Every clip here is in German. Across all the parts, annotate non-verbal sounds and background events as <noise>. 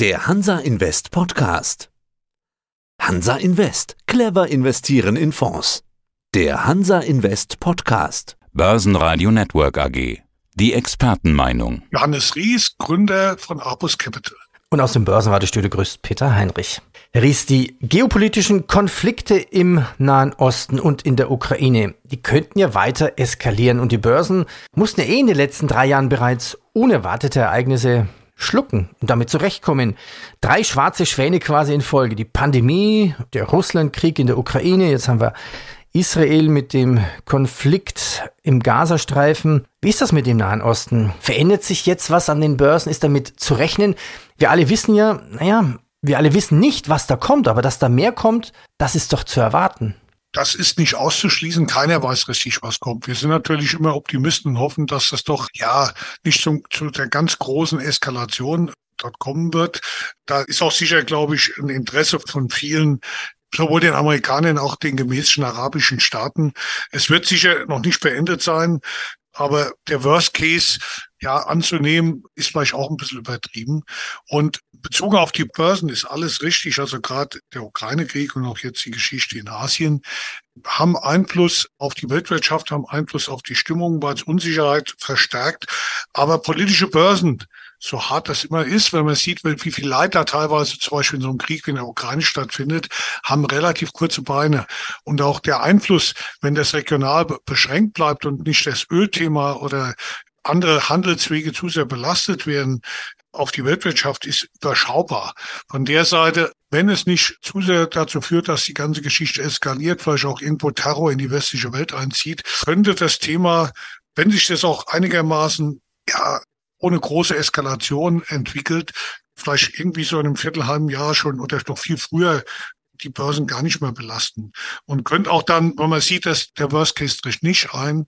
Der Hansa Invest Podcast. Hansa Invest. Clever investieren in Fonds. Der Hansa Invest Podcast. Börsenradio Network AG. Die Expertenmeinung. Johannes Ries, Gründer von Apus Capital. Und aus dem Börsenradiostudio grüßt Peter Heinrich. Herr Ries, die geopolitischen Konflikte im Nahen Osten und in der Ukraine, die könnten ja weiter eskalieren und die Börsen mussten ja eh in den letzten drei Jahren bereits unerwartete Ereignisse schlucken und damit zurechtkommen. Drei schwarze Schwäne quasi in Folge. Die Pandemie, der Russlandkrieg in der Ukraine, jetzt haben wir Israel mit dem Konflikt im Gazastreifen. Wie ist das mit dem Nahen Osten? Verändert sich jetzt was an den Börsen? Ist damit zu rechnen? Wir alle wissen ja, naja, wir alle wissen nicht, was da kommt, aber dass da mehr kommt, das ist doch zu erwarten. Das ist nicht auszuschließen. Keiner weiß richtig, was kommt. Wir sind natürlich immer Optimisten und hoffen, dass das doch, ja, nicht zum, zu der ganz großen Eskalation dort kommen wird. Da ist auch sicher, glaube ich, ein Interesse von vielen, sowohl den Amerikanern, auch den gemäßigten arabischen Staaten. Es wird sicher noch nicht beendet sein, aber der Worst Case ja anzunehmen, ist vielleicht auch ein bisschen übertrieben. Und bezogen auf die Börsen ist alles richtig. Also gerade der Ukraine-Krieg und auch jetzt die Geschichte in Asien haben Einfluss auf die Weltwirtschaft, haben Einfluss auf die Stimmung, weil es Unsicherheit verstärkt. Aber politische Börsen so hart das immer ist, wenn man sieht, wie viel Leid da teilweise zum Beispiel in so einem Krieg wie in der Ukraine stattfindet, haben relativ kurze Beine. Und auch der Einfluss, wenn das regional beschränkt bleibt und nicht das Ölthema oder andere Handelswege zu sehr belastet werden, auf die Weltwirtschaft ist überschaubar. Von der Seite, wenn es nicht zu sehr dazu führt, dass die ganze Geschichte eskaliert, vielleicht auch irgendwo Terror in die westliche Welt einzieht, könnte das Thema, wenn sich das auch einigermaßen ja, ohne große Eskalation entwickelt, vielleicht irgendwie so in einem viertelhalben Jahr schon oder noch viel früher die Börsen gar nicht mehr belasten. Und könnte auch dann, wenn man sieht, dass der Worst Case tritt nicht ein,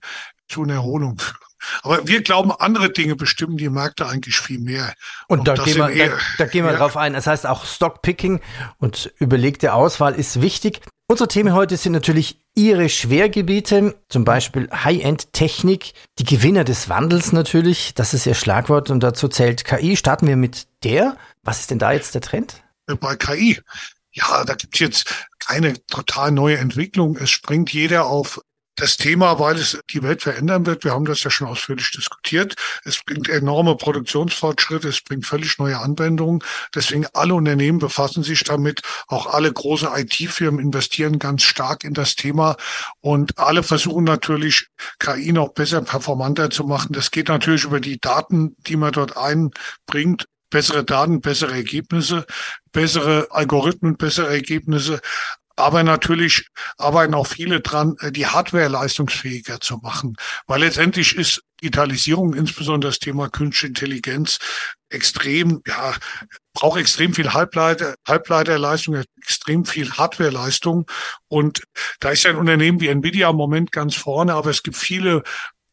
zu einer Erholung führen. Aber wir glauben, andere Dinge bestimmen die Märkte eigentlich viel mehr. Und, da gehen, wir, eher, da, da, gehen wir ja. drauf ein. Das heißt, auch Stockpicking und überlegte Auswahl ist wichtig. Unsere Themen heute sind natürlich Ihre Schwergebiete, zum Beispiel High-End-Technik, die Gewinner des Wandels natürlich, das ist Ihr Schlagwort und dazu zählt KI. Starten wir mit der. Was ist denn da jetzt der Trend? Bei KI, ja, da gibt's jetzt keine total neue Entwicklung. Es springt jeder auf das Thema, weil es die Welt verändern wird. Wir haben das ja schon ausführlich diskutiert. Es bringt enorme Produktionsfortschritte, es bringt völlig neue Anwendungen. Deswegen alle Unternehmen befassen sich damit. Auch alle große IT-Firmen investieren ganz stark in das Thema und alle versuchen natürlich, KI noch besser, performanter zu machen. Das geht natürlich über die Daten, die man dort einbringt bessere Daten, bessere Ergebnisse, bessere Algorithmen, bessere Ergebnisse. Aber natürlich arbeiten auch viele dran, äh, die Hardware leistungsfähiger zu machen. Weil letztendlich ist Digitalisierung, insbesondere das Thema künstliche Intelligenz, extrem, ja, braucht extrem viel Halbleiter, Halbleiterleistung, extrem viel Hardwareleistung. Und da ist ein Unternehmen wie Nvidia im Moment ganz vorne, aber es gibt viele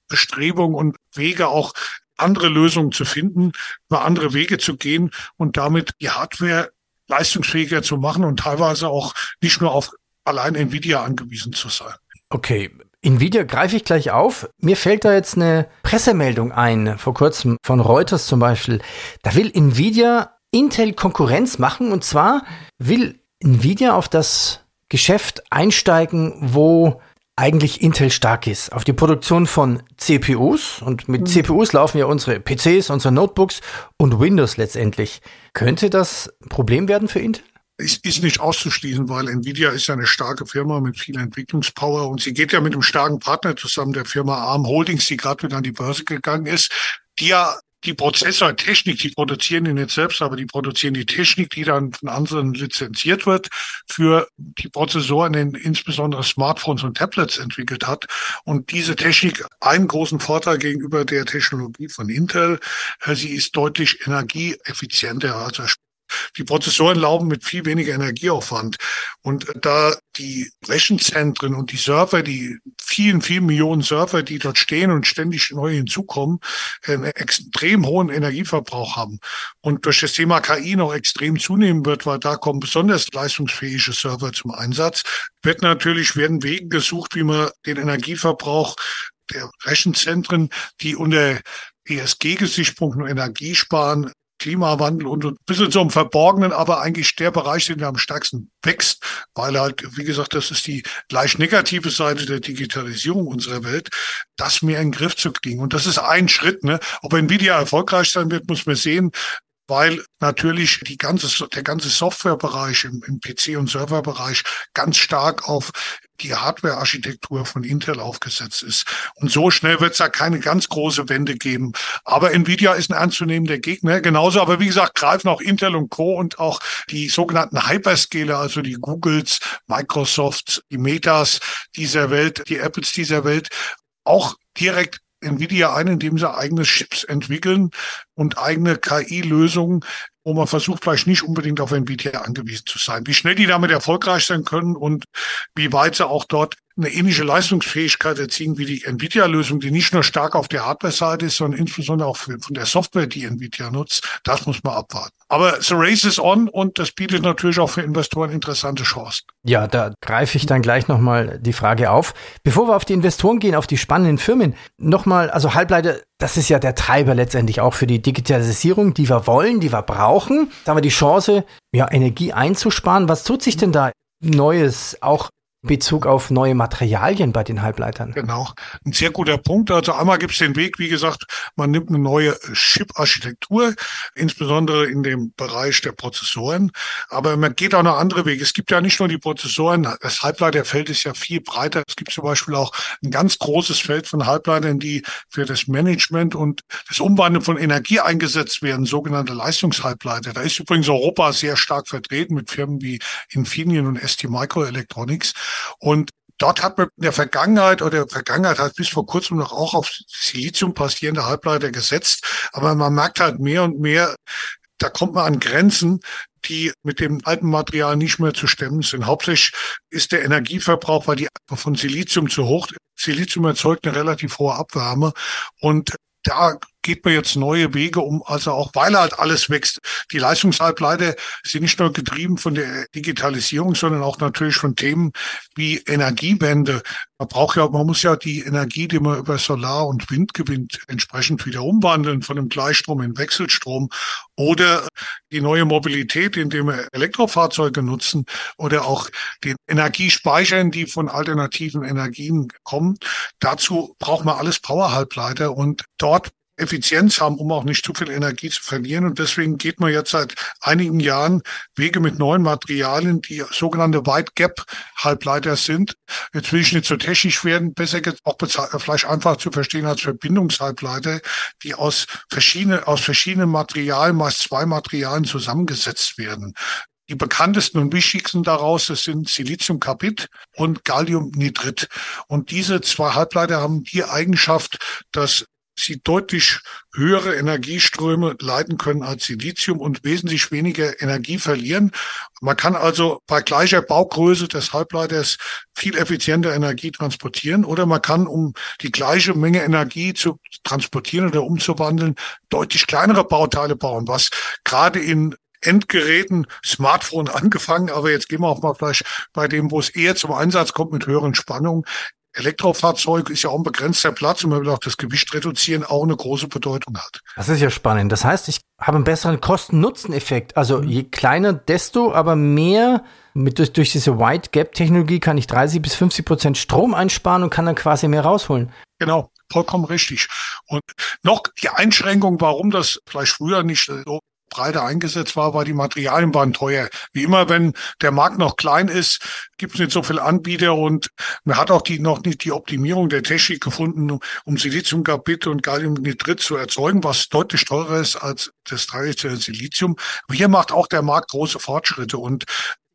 Bestrebungen und Wege auch andere Lösungen zu finden, über andere Wege zu gehen und damit die Hardware leistungsfähiger zu machen und teilweise auch nicht nur auf allein Nvidia angewiesen zu sein. Okay. Nvidia greife ich gleich auf. Mir fällt da jetzt eine Pressemeldung ein, vor kurzem von Reuters zum Beispiel. Da will Nvidia Intel Konkurrenz machen und zwar will Nvidia auf das Geschäft einsteigen, wo eigentlich Intel stark ist. Auf die Produktion von CPUs und mit mhm. CPUs laufen ja unsere PCs, unsere Notebooks und Windows letztendlich. Könnte das ein Problem werden für Intel? ist, ist nicht auszuschließen, weil Nvidia ist ja eine starke Firma mit viel Entwicklungspower und sie geht ja mit einem starken Partner zusammen, der Firma ARM Holdings, die gerade wieder an die Börse gegangen ist, die ja die Prozessortechnik, die produzieren die nicht selbst, aber die produzieren die Technik, die dann von anderen lizenziert wird, für die Prozessoren in insbesondere Smartphones und Tablets entwickelt hat. Und diese Technik einen großen Vorteil gegenüber der Technologie von Intel. Äh, sie ist deutlich energieeffizienter. Also die Prozessoren laufen mit viel weniger Energieaufwand. Und da die Rechenzentren und die Server, die vielen, vielen Millionen Server, die dort stehen und ständig neu hinzukommen, einen extrem hohen Energieverbrauch haben. Und durch das Thema KI noch extrem zunehmen wird, weil da kommen besonders leistungsfähige Server zum Einsatz, wird natürlich, werden Wege gesucht, wie man den Energieverbrauch der Rechenzentren, die unter ESG-Gesichtspunkten Energie sparen, Klimawandel und ein bisschen so im Verborgenen, aber eigentlich der Bereich, den wir am stärksten wächst, weil halt, wie gesagt, das ist die gleich negative Seite der Digitalisierung unserer Welt, das mehr in den Griff zu kriegen. Und das ist ein Schritt. Ne? Ob Nvidia erfolgreich sein wird, muss man sehen weil natürlich die ganze, der ganze Softwarebereich im, im PC- und Serverbereich ganz stark auf die Hardware-Architektur von Intel aufgesetzt ist. Und so schnell wird es da keine ganz große Wende geben. Aber Nvidia ist ein ernstzunehmender Gegner. Genauso, aber wie gesagt, greifen auch Intel und Co. und auch die sogenannten Hyperscaler, also die Googles, Microsofts, die Metas dieser Welt, die Apples dieser Welt, auch direkt Nvidia ein, indem sie eigene Chips entwickeln und eigene KI-Lösungen, wo man versucht, vielleicht nicht unbedingt auf Nvidia angewiesen zu sein. Wie schnell die damit erfolgreich sein können und wie weit sie auch dort eine ähnliche Leistungsfähigkeit erzielen wie die Nvidia-Lösung, die nicht nur stark auf der Hardware-Seite ist, sondern insbesondere auch von der Software, die Nvidia nutzt. Das muss man abwarten. Aber the race is on und das bietet natürlich auch für Investoren interessante Chancen. Ja, da greife ich dann gleich nochmal die Frage auf. Bevor wir auf die Investoren gehen, auf die spannenden Firmen, nochmal, also Halbleiter, das ist ja der Treiber letztendlich auch für die Digitalisierung, die wir wollen, die wir brauchen. Da haben wir die Chance, ja, Energie einzusparen. Was tut sich denn da Neues auch Bezug auf neue Materialien bei den Halbleitern. Genau, ein sehr guter Punkt. Also einmal gibt es den Weg, wie gesagt, man nimmt eine neue Chip-Architektur, insbesondere in dem Bereich der Prozessoren. Aber man geht auch noch andere Wege. Es gibt ja nicht nur die Prozessoren, das Halbleiterfeld ist ja viel breiter. Es gibt zum Beispiel auch ein ganz großes Feld von Halbleitern, die für das Management und das Umwandeln von Energie eingesetzt werden, sogenannte Leistungshalbleiter. Da ist übrigens Europa sehr stark vertreten mit Firmen wie Infineon und ST Microelectronics. Und dort hat man in der Vergangenheit oder Vergangenheit hat bis vor kurzem noch auch auf Silizium passierende Halbleiter gesetzt. Aber man merkt halt mehr und mehr, da kommt man an Grenzen, die mit dem alten Material nicht mehr zu stemmen sind. Hauptsächlich ist der Energieverbrauch, weil die von Silizium zu hoch. Silizium erzeugt eine relativ hohe Abwärme und da geht man jetzt neue Wege um, also auch weil halt alles wächst. Die Leistungshalbleiter sind nicht nur getrieben von der Digitalisierung, sondern auch natürlich von Themen wie Energiewende. Man braucht ja, man muss ja die Energie, die man über Solar und Wind gewinnt, entsprechend wieder umwandeln von einem Gleichstrom in Wechselstrom oder die neue Mobilität, indem wir Elektrofahrzeuge nutzen oder auch den Energiespeichern, die von alternativen Energien kommen. Dazu braucht man alles Powerhalbleiter und dort Effizienz haben, um auch nicht zu viel Energie zu verlieren. Und deswegen geht man jetzt seit einigen Jahren Wege mit neuen Materialien, die sogenannte Wide Gap Halbleiter sind. Jetzt will ich nicht so technisch werden, besser jetzt auch vielleicht einfach zu verstehen als Verbindungshalbleiter, die aus verschiedenen, aus verschiedenen Materialien, meist zwei Materialien zusammengesetzt werden. Die bekanntesten und wichtigsten daraus das sind Siliziumkarbid und Galliumnitrit. Und diese zwei Halbleiter haben die Eigenschaft, dass sie deutlich höhere Energieströme leiten können als Silizium und wesentlich weniger Energie verlieren. Man kann also bei gleicher Baugröße des Halbleiters viel effizienter Energie transportieren oder man kann, um die gleiche Menge Energie zu transportieren oder umzuwandeln, deutlich kleinere Bauteile bauen, was gerade in Endgeräten, Smartphone <laughs> angefangen, aber jetzt gehen wir auch mal vielleicht bei dem, wo es eher zum Einsatz kommt mit höheren Spannungen, Elektrofahrzeug ist ja auch ein begrenzter Platz und man will auch das Gewicht reduzieren, auch eine große Bedeutung hat. Das ist ja spannend. Das heißt, ich habe einen besseren Kosten-Nutzen-Effekt. Also je kleiner, desto aber mehr mit, durch, durch diese White Gap Technologie kann ich 30 bis 50 Prozent Strom einsparen und kann dann quasi mehr rausholen. Genau, vollkommen richtig. Und noch die Einschränkung, warum das vielleicht früher nicht so breiter eingesetzt war, weil die Materialien waren teuer. Wie immer, wenn der Markt noch klein ist, gibt es nicht so viele Anbieter und man hat auch die noch nicht die Optimierung der Technik gefunden, um Siliziumkarbid und Galliumnitrit zu erzeugen, was deutlich teurer ist als das traditionelle Silizium. Aber hier macht auch der Markt große Fortschritte und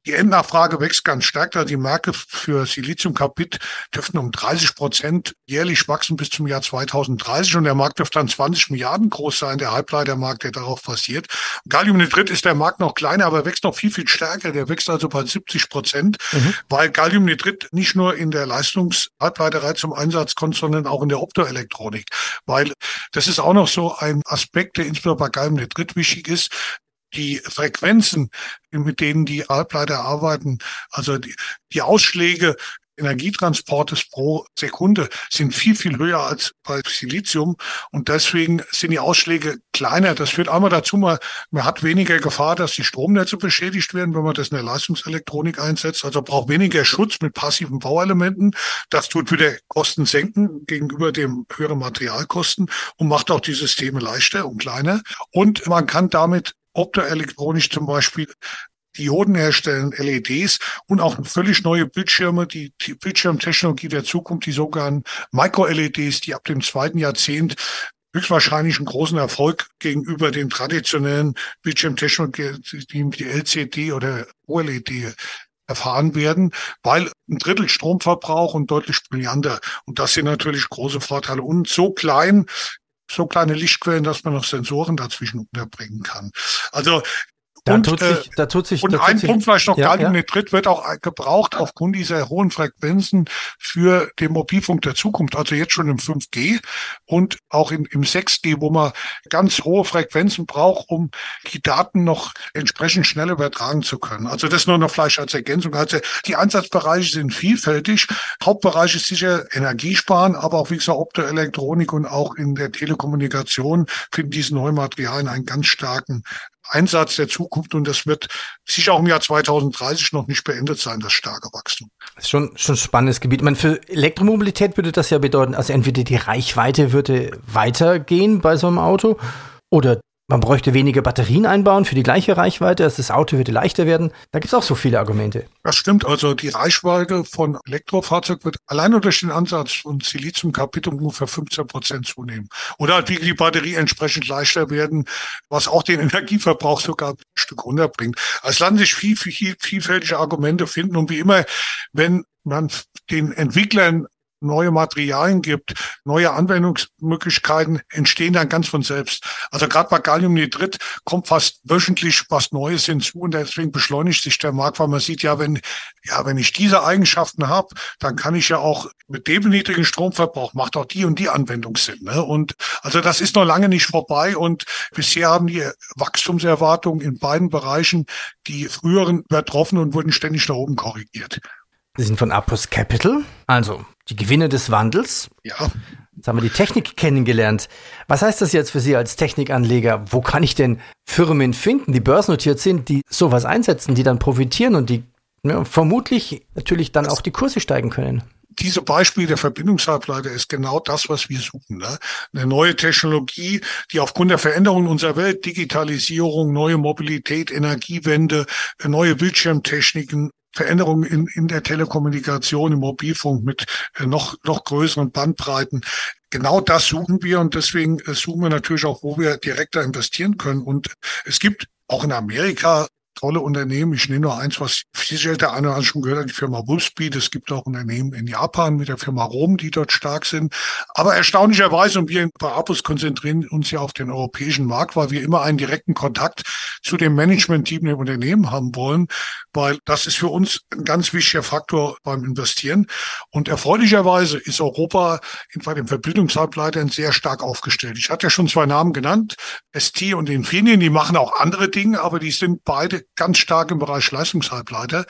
die Endnachfrage wächst ganz stark, da die Märkte für Siliziumkarbid dürften um 30 Prozent jährlich wachsen bis zum Jahr 2030 und der Markt dürfte dann 20 Milliarden groß sein, der Halbleitermarkt, der darauf passiert. Galliumnitrit ist der Markt noch kleiner, aber wächst noch viel, viel stärker. Der wächst also bei 70 Prozent, mhm. weil Galliumnitrit nicht nur in der Leistungshalbleiterei zum Einsatz kommt, sondern auch in der Optoelektronik. Weil das ist auch noch so ein Aspekt, der insbesondere bei Galliumnitrit wichtig ist die Frequenzen, mit denen die Halbleiter arbeiten, also die, die Ausschläge Energietransportes pro Sekunde sind viel, viel höher als bei Silizium. Und deswegen sind die Ausschläge kleiner. Das führt einmal dazu, man, man hat weniger Gefahr, dass die Stromnetze beschädigt werden, wenn man das in der Leistungselektronik einsetzt. Also braucht weniger Schutz mit passiven Bauelementen. Das tut wieder Kosten senken gegenüber dem höheren Materialkosten und macht auch die Systeme leichter und kleiner. Und man kann damit optoelektronisch zum Beispiel Dioden herstellen, LEDs und auch völlig neue Bildschirme, die, die Bildschirmtechnologie der Zukunft, die sogenannten Micro-LEDs, die ab dem zweiten Jahrzehnt höchstwahrscheinlich einen großen Erfolg gegenüber den traditionellen Bildschirmtechnologien, die LCD oder OLED erfahren werden, weil ein Drittel Stromverbrauch und deutlich brillanter. Und das sind natürlich große Vorteile. Und so klein, so kleine Lichtquellen, dass man noch Sensoren dazwischen unterbringen kann. Also da und, tut äh, sich, da tut sich, und da ein Punkt vielleicht noch, ja, Galliumnitrit wird auch gebraucht aufgrund dieser hohen Frequenzen für den Mobilfunk der Zukunft, also jetzt schon im 5G und auch in, im 6G, wo man ganz hohe Frequenzen braucht, um die Daten noch entsprechend schnell übertragen zu können. Also das nur noch vielleicht als Ergänzung. Also die Einsatzbereiche sind vielfältig. Hauptbereich ist sicher Energiesparen, aber auch wie gesagt Optoelektronik und auch in der Telekommunikation finden diese neuen Materialien einen ganz starken Einsatz der Zukunft und das wird sicher auch im Jahr 2030 noch nicht beendet sein, das starke Wachstum. Das ist schon, schon spannendes Gebiet. Meine, für Elektromobilität würde das ja bedeuten, also entweder die Reichweite würde weitergehen bei so einem Auto oder man bräuchte weniger Batterien einbauen für die gleiche Reichweite, das Auto würde leichter werden. Da gibt es auch so viele Argumente. Das stimmt. Also die Reichweite von Elektrofahrzeug wird alleine durch den Ansatz von Siliziumkapit um ungefähr 15 Prozent zunehmen. Oder halt wie die Batterie entsprechend leichter werden, was auch den <laughs> Energieverbrauch sogar ein Stück runterbringt. Es lassen sich viel, viel, vielfältige Argumente finden. Und wie immer, wenn man den Entwicklern neue Materialien gibt, neue Anwendungsmöglichkeiten entstehen dann ganz von selbst. Also gerade bei Galliumnitrit kommt fast wöchentlich was Neues hinzu und deswegen beschleunigt sich der Markt, weil man sieht ja, wenn ja, wenn ich diese Eigenschaften habe, dann kann ich ja auch mit dem niedrigen Stromverbrauch macht auch die und die Anwendung Sinn. Ne? Und also das ist noch lange nicht vorbei und bisher haben die Wachstumserwartungen in beiden Bereichen die früheren übertroffen und wurden ständig nach oben korrigiert. Sie sind von Apus Capital, also die Gewinne des Wandels. Ja. Jetzt haben wir die Technik kennengelernt. Was heißt das jetzt für Sie als Technikanleger? Wo kann ich denn Firmen finden, die börsennotiert sind, die sowas einsetzen, die dann profitieren und die ja, vermutlich natürlich dann auch die Kurse steigen können? diese Beispiel der Verbindungshalbleiter ist genau das, was wir suchen. Ne? Eine neue Technologie, die aufgrund der Veränderung unserer Welt, Digitalisierung, neue Mobilität, Energiewende, neue Bildschirmtechniken, Veränderungen in, in der Telekommunikation, im Mobilfunk mit äh, noch, noch größeren Bandbreiten. Genau das suchen wir und deswegen äh, suchen wir natürlich auch, wo wir direkter investieren können. Und es gibt auch in Amerika tolle Unternehmen. Ich nehme nur eins, was sicher der eine oder andere schon gehört hat, die Firma Wolfspeed. Es gibt auch Unternehmen in Japan mit der Firma Rom, die dort stark sind. Aber erstaunlicherweise, und wir bei Apus konzentrieren uns ja auf den europäischen Markt, weil wir immer einen direkten Kontakt zu dem Management-Team der Unternehmen haben wollen, weil das ist für uns ein ganz wichtiger Faktor beim Investieren. Und erfreulicherweise ist Europa bei den Verbindungshalbleitern sehr stark aufgestellt. Ich hatte ja schon zwei Namen genannt, ST und Infineon, die machen auch andere Dinge, aber die sind beide ganz stark im Bereich Leistungshalbleiter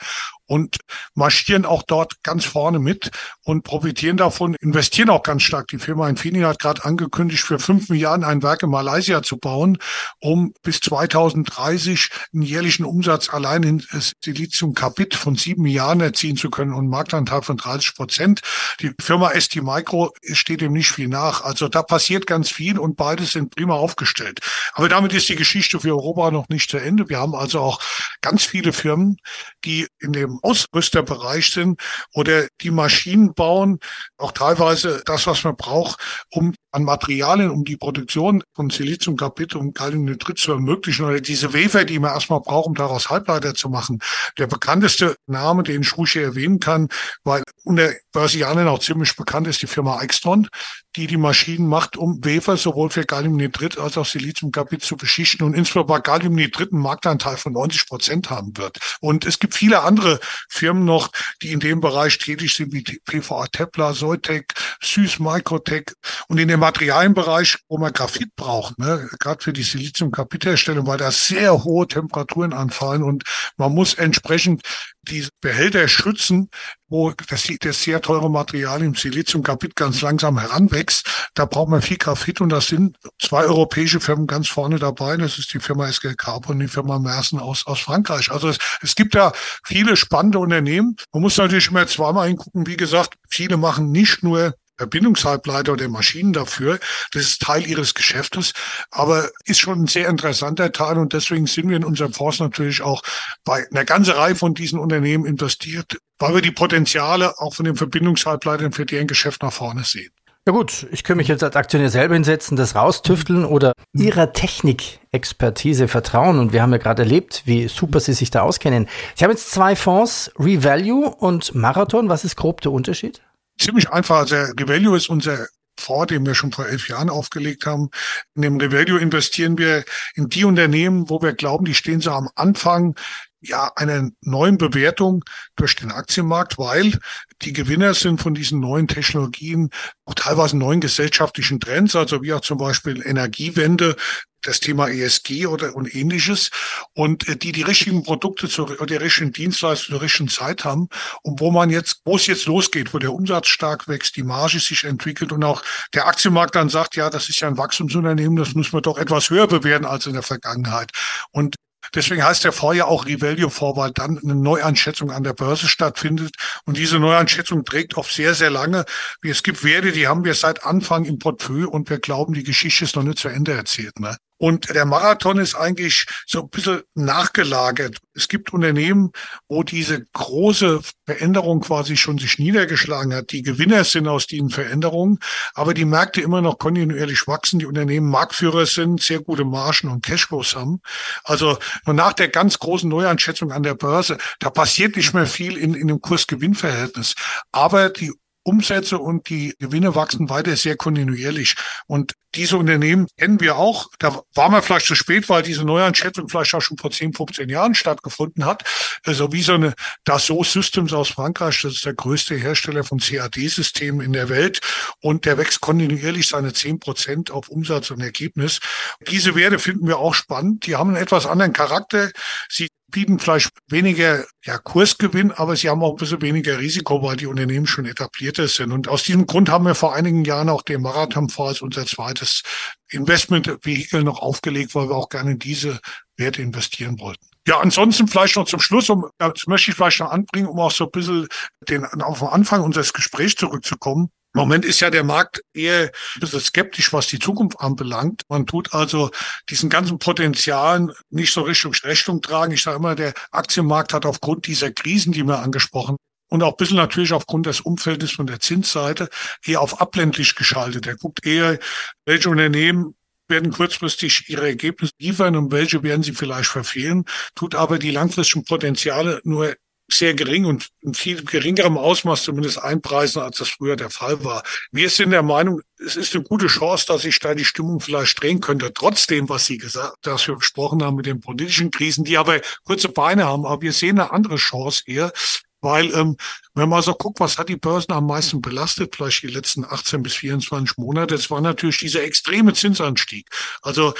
und marschieren auch dort ganz vorne mit und profitieren davon, investieren auch ganz stark. Die Firma Infineon hat gerade angekündigt, für fünf Milliarden ein Werk in Malaysia zu bauen, um bis 2030 einen jährlichen Umsatz allein in Siliziumkapit von sieben Milliarden erzielen zu können und einen Marktanteil von 30 Prozent. Die Firma ST Micro steht dem nicht viel nach. Also da passiert ganz viel und beides sind prima aufgestellt. Aber damit ist die Geschichte für Europa noch nicht zu Ende. Wir haben also auch ganz viele Firmen, die in dem Ausrüsterbereich sind oder die Maschinen bauen, auch teilweise das, was man braucht, um an Materialien, um die Produktion von Siliziumkarbid und Kaliumnitrit zu ermöglichen oder diese Wafer, die man erstmal braucht, um daraus Halbleiter zu machen. Der bekannteste Name, den ich ruhig erwähnen kann, weil unter Börsianern auch ziemlich bekannt ist, die Firma Extron, die die Maschinen macht, um Wafer sowohl für Galliumnitrit als auch Siliziumkarbid zu beschichten und insbesondere bei Galliumnitrit einen Marktanteil von 90 Prozent haben wird. Und es gibt viele andere Firmen noch, die in dem Bereich tätig sind, wie PVA Tepler, Soitec, Süß Microtech und in dem Materialienbereich, wo man Graphit braucht, ne, gerade für die Silizium-Kapitherstellung, weil da sehr hohe Temperaturen anfallen und man muss entsprechend die Behälter schützen, wo das, das sehr teure Material im Siliziumkapit ganz langsam heranwächst. Da braucht man viel Grafit und das sind zwei europäische Firmen ganz vorne dabei. Das ist die Firma SG Carbon und die Firma Mersen aus, aus Frankreich. Also es, es gibt da viele spannende Unternehmen. Man muss natürlich immer zweimal hingucken. Wie gesagt, viele machen nicht nur Verbindungshalbleiter oder Maschinen dafür. Das ist Teil ihres Geschäftes, aber ist schon ein sehr interessanter Teil und deswegen sind wir in unserem Fonds natürlich auch bei einer ganzen Reihe von diesen Unternehmen investiert, weil wir die Potenziale auch von den Verbindungshalbleitern für deren Geschäft nach vorne sehen. Ja gut, ich könnte mich jetzt als Aktionär selber hinsetzen, das raustüfteln oder Ihrer Technikexpertise vertrauen. Und wir haben ja gerade erlebt, wie super Sie sich da auskennen. Sie haben jetzt zwei Fonds, Revalue und Marathon. Was ist grob der Unterschied? Ziemlich einfach. Also Revalue ist unser Fonds, den wir schon vor elf Jahren aufgelegt haben. In dem Revalue investieren wir in die Unternehmen, wo wir glauben, die stehen so am Anfang ja einer neuen Bewertung durch den Aktienmarkt, weil die Gewinner sind von diesen neuen Technologien, auch teilweise neuen gesellschaftlichen Trends, also wie auch zum Beispiel Energiewende, das Thema ESG oder und ähnliches und äh, die die richtigen Produkte zur, oder die richtigen Dienstleistungen zur richtigen Zeit haben und wo man jetzt, wo es jetzt losgeht, wo der Umsatz stark wächst, die Marge sich entwickelt und auch der Aktienmarkt dann sagt, ja, das ist ja ein Wachstumsunternehmen, das muss man doch etwas höher bewerten als in der Vergangenheit. Und Deswegen heißt der Fonds ja auch Revalue Fonds, weil dann eine Neueinschätzung an der Börse stattfindet. Und diese Neueinschätzung trägt oft sehr, sehr lange. Es gibt Werte, die haben wir seit Anfang im Portfolio und wir glauben, die Geschichte ist noch nicht zu Ende erzählt. Ne? Und der Marathon ist eigentlich so ein bisschen nachgelagert. Es gibt Unternehmen, wo diese große Veränderung quasi schon sich niedergeschlagen hat. Die Gewinner sind aus diesen Veränderungen, aber die Märkte immer noch kontinuierlich wachsen. Die Unternehmen Marktführer sind, sehr gute Margen und Cashflows haben. Also nach der ganz großen Neueinschätzung an der Börse, da passiert nicht mehr viel in, in dem Kurs-Gewinn-Verhältnis. Aber die Umsätze und die Gewinne wachsen weiter sehr kontinuierlich. Und diese Unternehmen kennen wir auch. Da waren wir vielleicht zu spät, weil diese Neueinschätzung vielleicht auch schon vor 10, 15 Jahren stattgefunden hat. Also wie so eine Dassault Systems aus Frankreich, das ist der größte Hersteller von CAD-Systemen in der Welt. Und der wächst kontinuierlich seine 10 Prozent auf Umsatz und Ergebnis. Diese Werte finden wir auch spannend. Die haben einen etwas anderen Charakter. Sie bieten vielleicht weniger ja, Kursgewinn, aber sie haben auch ein bisschen weniger Risiko, weil die Unternehmen schon etablierter sind. Und aus diesem Grund haben wir vor einigen Jahren auch den Marathonfonds als unser zweites Investmentvehikel noch aufgelegt, weil wir auch gerne in diese Werte investieren wollten. Ja, ansonsten vielleicht noch zum Schluss, um, das möchte ich vielleicht noch anbringen, um auch so ein bisschen den, auf den Anfang unseres Gesprächs zurückzukommen. Im Moment ist ja der Markt eher ein skeptisch, was die Zukunft anbelangt. Man tut also diesen ganzen Potenzialen nicht so Richtung Rechnung tragen. Ich sage immer, der Aktienmarkt hat aufgrund dieser Krisen, die wir angesprochen und auch ein bisschen natürlich aufgrund des Umfeldes von der Zinsseite eher auf abländlich geschaltet. Er guckt eher, welche Unternehmen werden kurzfristig ihre Ergebnisse liefern und welche werden sie vielleicht verfehlen, tut aber die langfristigen Potenziale nur sehr gering und in viel geringerem Ausmaß zumindest einpreisen, als das früher der Fall war. Wir sind der Meinung, es ist eine gute Chance, dass sich da die Stimmung vielleicht drehen könnte, trotzdem, was Sie gesagt, dass wir besprochen haben mit den politischen Krisen, die aber kurze Beine haben. Aber wir sehen eine andere Chance eher, weil ähm, wenn man so guckt, was hat die Börsen am meisten belastet, vielleicht die letzten 18 bis 24 Monate, das war natürlich dieser extreme Zinsanstieg. Also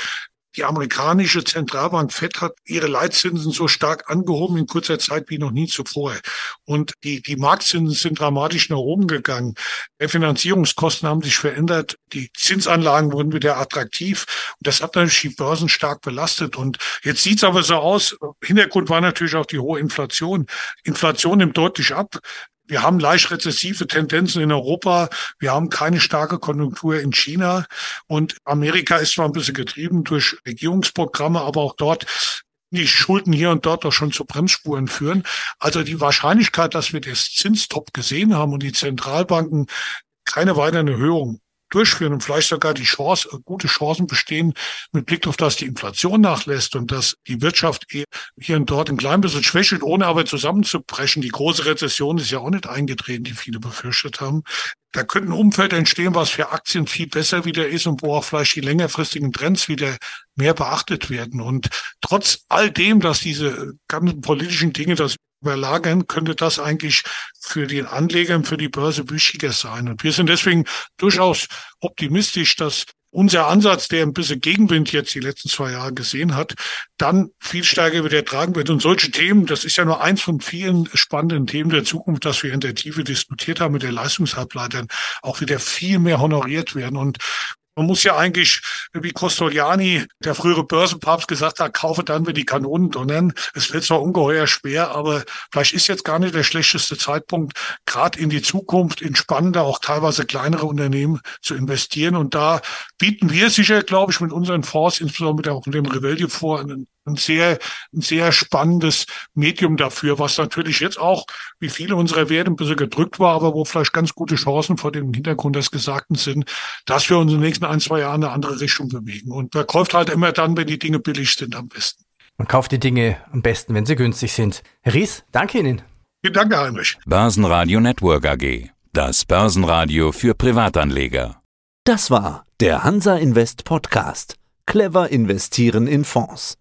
die amerikanische Zentralbank FED hat ihre Leitzinsen so stark angehoben in kurzer Zeit wie noch nie zuvor. Und die, die Marktzinsen sind dramatisch nach oben gegangen. Die Finanzierungskosten haben sich verändert. Die Zinsanlagen wurden wieder attraktiv. Und das hat natürlich die Börsen stark belastet. Und jetzt sieht es aber so aus. Hintergrund war natürlich auch die hohe Inflation. Inflation nimmt deutlich ab. Wir haben leicht rezessive Tendenzen in Europa. Wir haben keine starke Konjunktur in China. Und Amerika ist zwar ein bisschen getrieben durch Regierungsprogramme, aber auch dort die Schulden hier und dort doch schon zu Bremsspuren führen. Also die Wahrscheinlichkeit, dass wir das Zinstop gesehen haben und die Zentralbanken keine weiteren Erhöhungen durchführen und vielleicht sogar die Chance, äh, gute Chancen bestehen mit Blick auf das die Inflation nachlässt und dass die Wirtschaft hier und dort ein klein bisschen schwächelt, ohne aber zusammenzubrechen. Die große Rezession ist ja auch nicht eingetreten, die viele befürchtet haben. Da könnte ein Umfeld entstehen, was für Aktien viel besser wieder ist und wo auch vielleicht die längerfristigen Trends wieder mehr beachtet werden. Und trotz all dem, dass diese ganzen politischen Dinge das überlagern, könnte das eigentlich für den Anleger und für die Börse wichtiger sein. Und wir sind deswegen durchaus optimistisch, dass unser Ansatz, der ein bisschen Gegenwind jetzt die letzten zwei Jahre gesehen hat, dann viel stärker wieder tragen wird. Und solche Themen, das ist ja nur eins von vielen spannenden Themen der Zukunft, das wir in der Tiefe diskutiert haben mit der Leistungshalbleitern, auch wieder viel mehr honoriert werden. Und man muss ja eigentlich, wie Costoliani, der frühere Börsenpapst, gesagt hat, kaufe dann, wenn die Kanonen donnern. Es fällt zwar ungeheuer schwer, aber vielleicht ist jetzt gar nicht der schlechteste Zeitpunkt, gerade in die Zukunft, in spannende, auch teilweise kleinere Unternehmen zu investieren. Und da bieten wir sicher, glaube ich, mit unseren Fonds, insbesondere auch mit dem Revelio vor, einen ein sehr, ein sehr spannendes Medium dafür, was natürlich jetzt auch, wie viele unserer Werte ein bisschen gedrückt war, aber wo vielleicht ganz gute Chancen vor dem Hintergrund des Gesagten sind, dass wir uns in den nächsten ein, zwei Jahren eine andere Richtung bewegen. Und man kauft halt immer dann, wenn die Dinge billig sind, am besten. Man kauft die Dinge am besten, wenn sie günstig sind. Herr Ries, danke Ihnen. Vielen Dank, Herr Heinrich. Börsenradio Network AG. Das Börsenradio für Privatanleger. Das war der Hansa Invest Podcast. Clever investieren in Fonds.